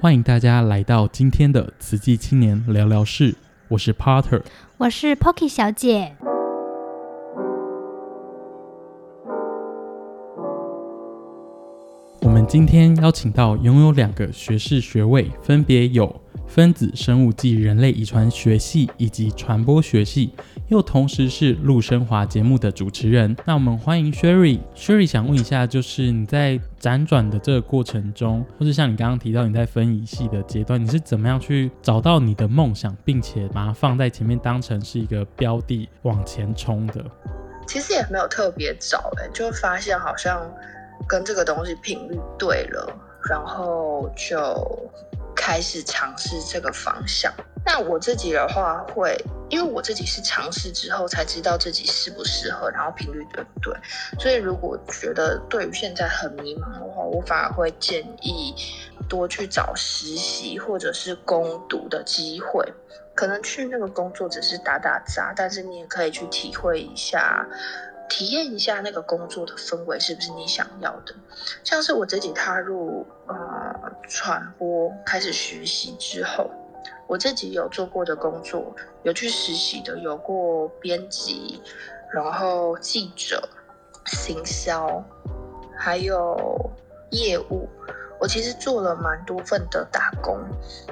欢迎大家来到今天的慈济青年聊聊事，我是 Potter，我是 Pocky 小姐。今天邀请到拥有两个学士学位，分别有分子生物暨人类遗传学系以及传播学系，又同时是陆生华节目的主持人。那我们欢迎 Sherry。Sherry 想问一下，就是你在辗转的这个过程中，或是像你刚刚提到你在分仪系的阶段，你是怎么样去找到你的梦想，并且把它放在前面，当成是一个标的往前冲的？其实也没有特别找，哎，就发现好像。跟这个东西频率对了，然后就开始尝试这个方向。那我自己的话会，因为我自己是尝试之后才知道自己适不适合，然后频率对不对。所以如果觉得对于现在很迷茫的话，我反而会建议多去找实习或者是攻读的机会。可能去那个工作只是打打杂，但是你也可以去体会一下。体验一下那个工作的氛围是不是你想要的？像是我自己踏入呃传播开始学习之后，我自己有做过的工作，有去实习的，有过编辑，然后记者、行销，还有业务。我其实做了蛮多份的打工，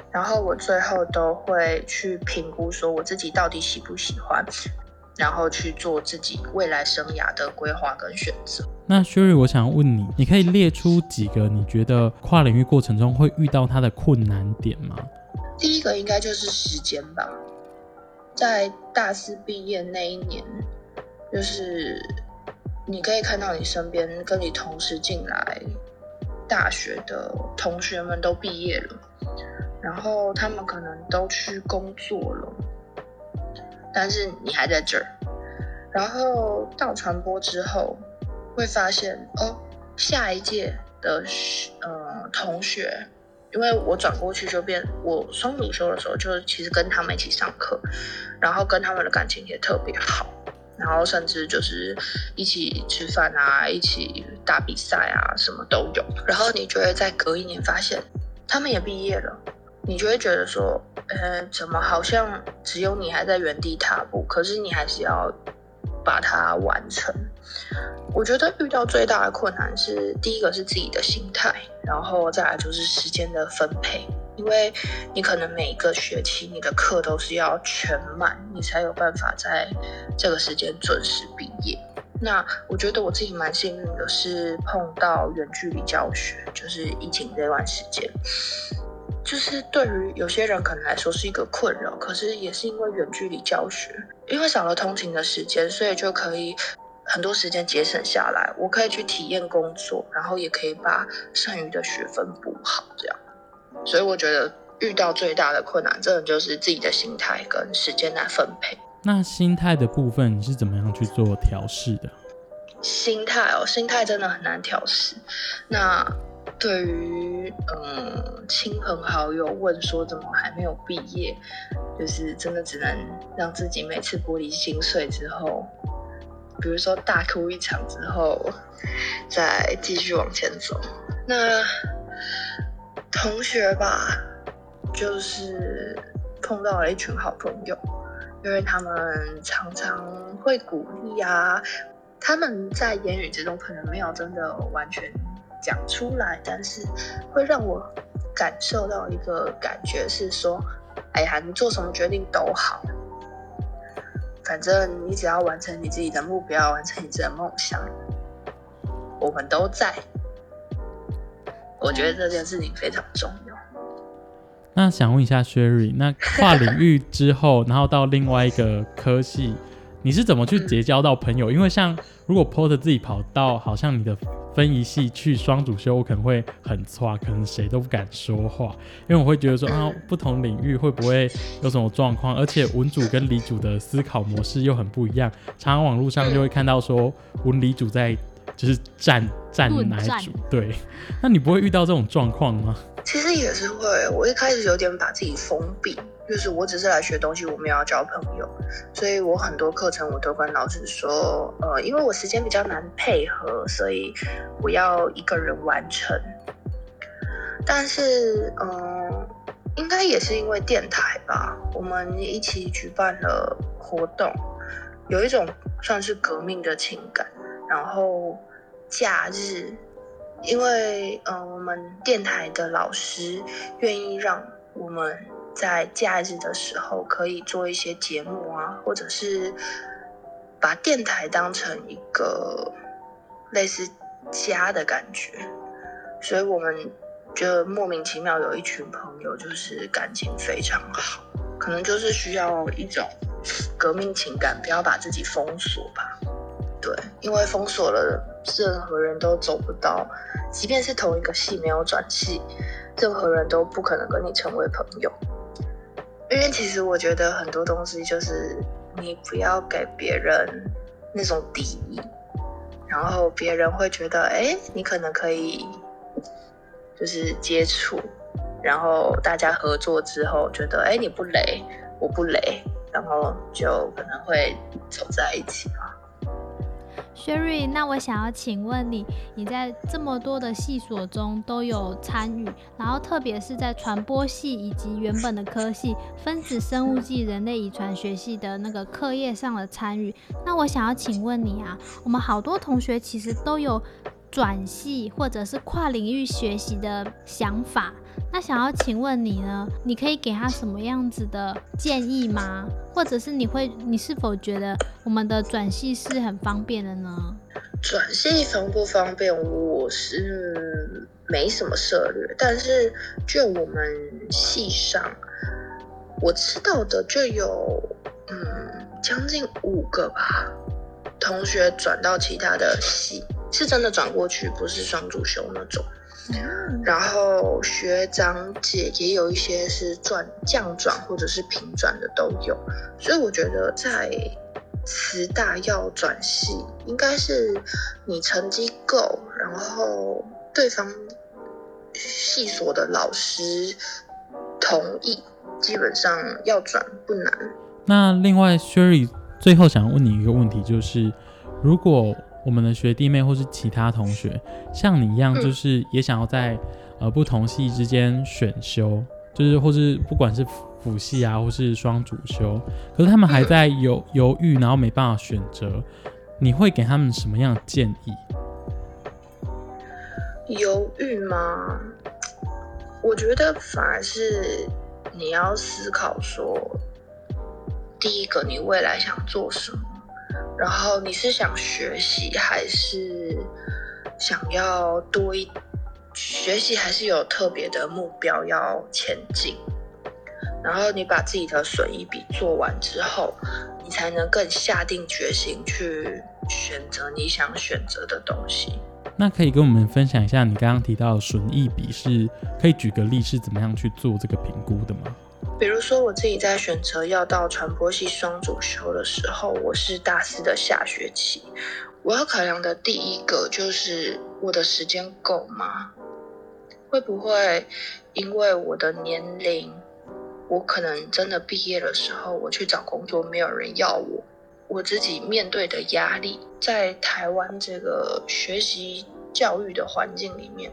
然后我最后都会去评估说我自己到底喜不喜欢。然后去做自己未来生涯的规划跟选择。那 Sherry，我想问你，你可以列出几个你觉得跨领域过程中会遇到它的困难点吗？第一个应该就是时间吧。在大四毕业那一年，就是你可以看到你身边跟你同时进来大学的同学们都毕业了，然后他们可能都去工作了。但是你还在这儿，然后到传播之后，会发现哦，下一届的呃同学，因为我转过去就变我双主修的时候，就其实跟他们一起上课，然后跟他们的感情也特别好，然后甚至就是一起吃饭啊，一起打比赛啊，什么都有。然后你就会在隔一年发现，他们也毕业了。你就会觉得说，呃，怎么好像只有你还在原地踏步？可是你还是要把它完成。我觉得遇到最大的困难是，第一个是自己的心态，然后再来就是时间的分配。因为你可能每一个学期你的课都是要全满，你才有办法在这个时间准时毕业。那我觉得我自己蛮幸运的，是碰到远距离教学，就是疫情这段时间。就是对于有些人可能来说是一个困扰，可是也是因为远距离教学，因为少了通勤的时间，所以就可以很多时间节省下来。我可以去体验工作，然后也可以把剩余的学分补好，这样。所以我觉得遇到最大的困难，真的就是自己的心态跟时间来分配。那心态的部分，你是怎么样去做调试的？心态哦，心态真的很难调试。那。对于嗯亲朋好友问说怎么还没有毕业，就是真的只能让自己每次玻璃心碎之后，比如说大哭一场之后，再继续往前走。那同学吧，就是碰到了一群好朋友，因为他们常常会鼓励啊，他们在言语之中可能没有真的完全。讲出来，但是会让我感受到一个感觉是说，哎呀，你做什么决定都好，反正你只要完成你自己的目标，完成你自己的梦想，我们都在。我觉得这件事情非常重要。那想问一下 Sherry，那跨领域之后，然后到另外一个科系，你是怎么去结交到朋友？嗯、因为像如果 Potter 自己跑到，好像你的。分仪系去双主修，我可能会很挫，可能谁都不敢说话，因为我会觉得说啊，不同领域会不会有什么状况？而且文组跟理组的思考模式又很不一样，常常网络上就会看到说文理组在就是战战哪一组，对，那你不会遇到这种状况吗？其实也是会，我一开始有点把自己封闭。就是我只是来学东西，我没有要交朋友，所以我很多课程我都跟老师说，呃，因为我时间比较难配合，所以我要一个人完成。但是，嗯，应该也是因为电台吧，我们一起举办了活动，有一种算是革命的情感。然后假日，因为嗯，我们电台的老师愿意让我们在假日的时候可以做一些节目啊，或者是把电台当成一个类似家的感觉，所以我们就莫名其妙有一群朋友，就是感情非常好，可能就是需要一种革命情感，不要把自己封锁吧。对，因为封锁了，任何人都走不到。即便是同一个系没有转系，任何人都不可能跟你成为朋友。因为其实我觉得很多东西就是你不要给别人那种敌意，然后别人会觉得，哎，你可能可以就是接触，然后大家合作之后觉得，哎，你不雷，我不雷，然后就可能会走在一起嘛。Sherry，那我想要请问你，你在这么多的系所中都有参与，然后特别是在传播系以及原本的科系分子生物系人类遗传学系的那个课业上的参与，那我想要请问你啊，我们好多同学其实都有转系或者是跨领域学习的想法。那想要请问你呢？你可以给他什么样子的建议吗？或者是你会，你是否觉得我们的转系是很方便的呢？转系方不方便？我是没什么涉略，但是就我们系上，我知道的就有嗯将近五个吧，同学转到其他的系，是真的转过去，不是双主修那种。然后学长姐也有一些是转降转或者是平转的都有，所以我觉得在慈大要转系，应该是你成绩够，然后对方系所的老师同意，基本上要转不难。那另外，Sherry 最后想问你一个问题，就是如果。我们的学弟妹或是其他同学，像你一样，就是也想要在、嗯、呃不同系之间选修，就是或是不管是辅系啊，或是双主修，可是他们还在犹犹豫，然后没办法选择，你会给他们什么样的建议？犹豫吗？我觉得反而是你要思考说，第一个你未来想做什么。然后你是想学习，还是想要多一学习，还是有特别的目标要前进？然后你把自己的损益比做完之后，你才能更下定决心去选择你想选择的东西。那可以跟我们分享一下，你刚刚提到损益比是可以举个例，是怎么样去做这个评估的吗？比如说，我自己在选择要到传播系双主修的时候，我是大四的下学期，我要考量的第一个就是我的时间够吗？会不会因为我的年龄，我可能真的毕业的时候，我去找工作没有人要我，我自己面对的压力，在台湾这个学习教育的环境里面，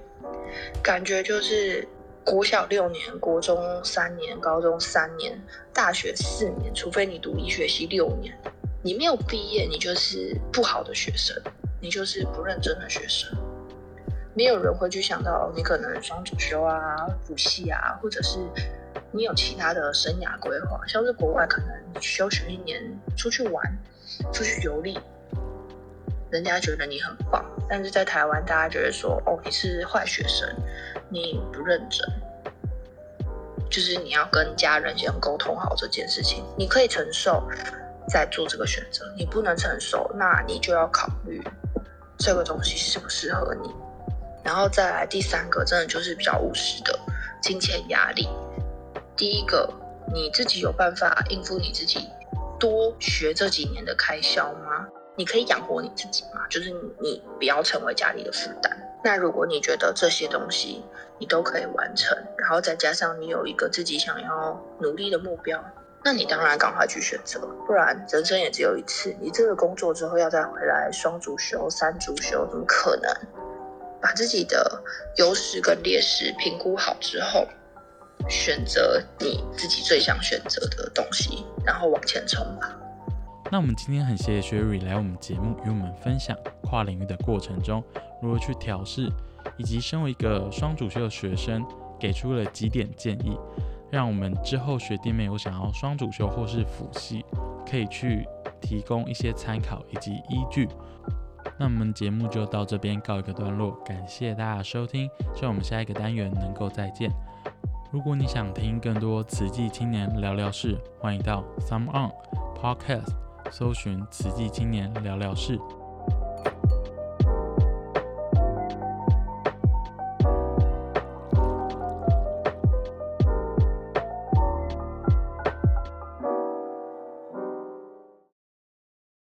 感觉就是。国小六年，国中三年，高中三年，大学四年，除非你读医学系六年，你没有毕业，你就是不好的学生，你就是不认真的学生。没有人会去想到你可能双主修啊、辅系啊，或者是你有其他的生涯规划，像是国外可能休学一年出去玩、出去游历，人家觉得你很棒。但是在台湾，大家觉得说，哦，你是坏学生。你不认真，就是你要跟家人先沟通好这件事情。你可以承受，再做这个选择；你不能承受，那你就要考虑这个东西适不适合你。然后再来第三个，真的就是比较务实的金钱压力。第一个，你自己有办法应付你自己多学这几年的开销吗？你可以养活你自己吗？就是你不要成为家里的负担。那如果你觉得这些东西你都可以完成，然后再加上你有一个自己想要努力的目标，那你当然赶快去选择，不然人生也只有一次。你这个工作之后要再回来双主修、三主修，怎么可能？把自己的优势跟劣势评估好之后，选择你自己最想选择的东西，然后往前冲吧。那我们今天很谢谢 Sherry 来我们节目与我们分享跨领域的过程中如何去调试，以及身为一个双主修的学生，给出了几点建议，让我们之后学弟妹有想要双主修或是辅系，可以去提供一些参考以及依据。那我们节目就到这边告一个段落，感谢大家收听，希望我们下一个单元能够再见。如果你想听更多慈济青年聊聊事，欢迎到 SoundOn Podcast 搜寻慈济青年聊聊事。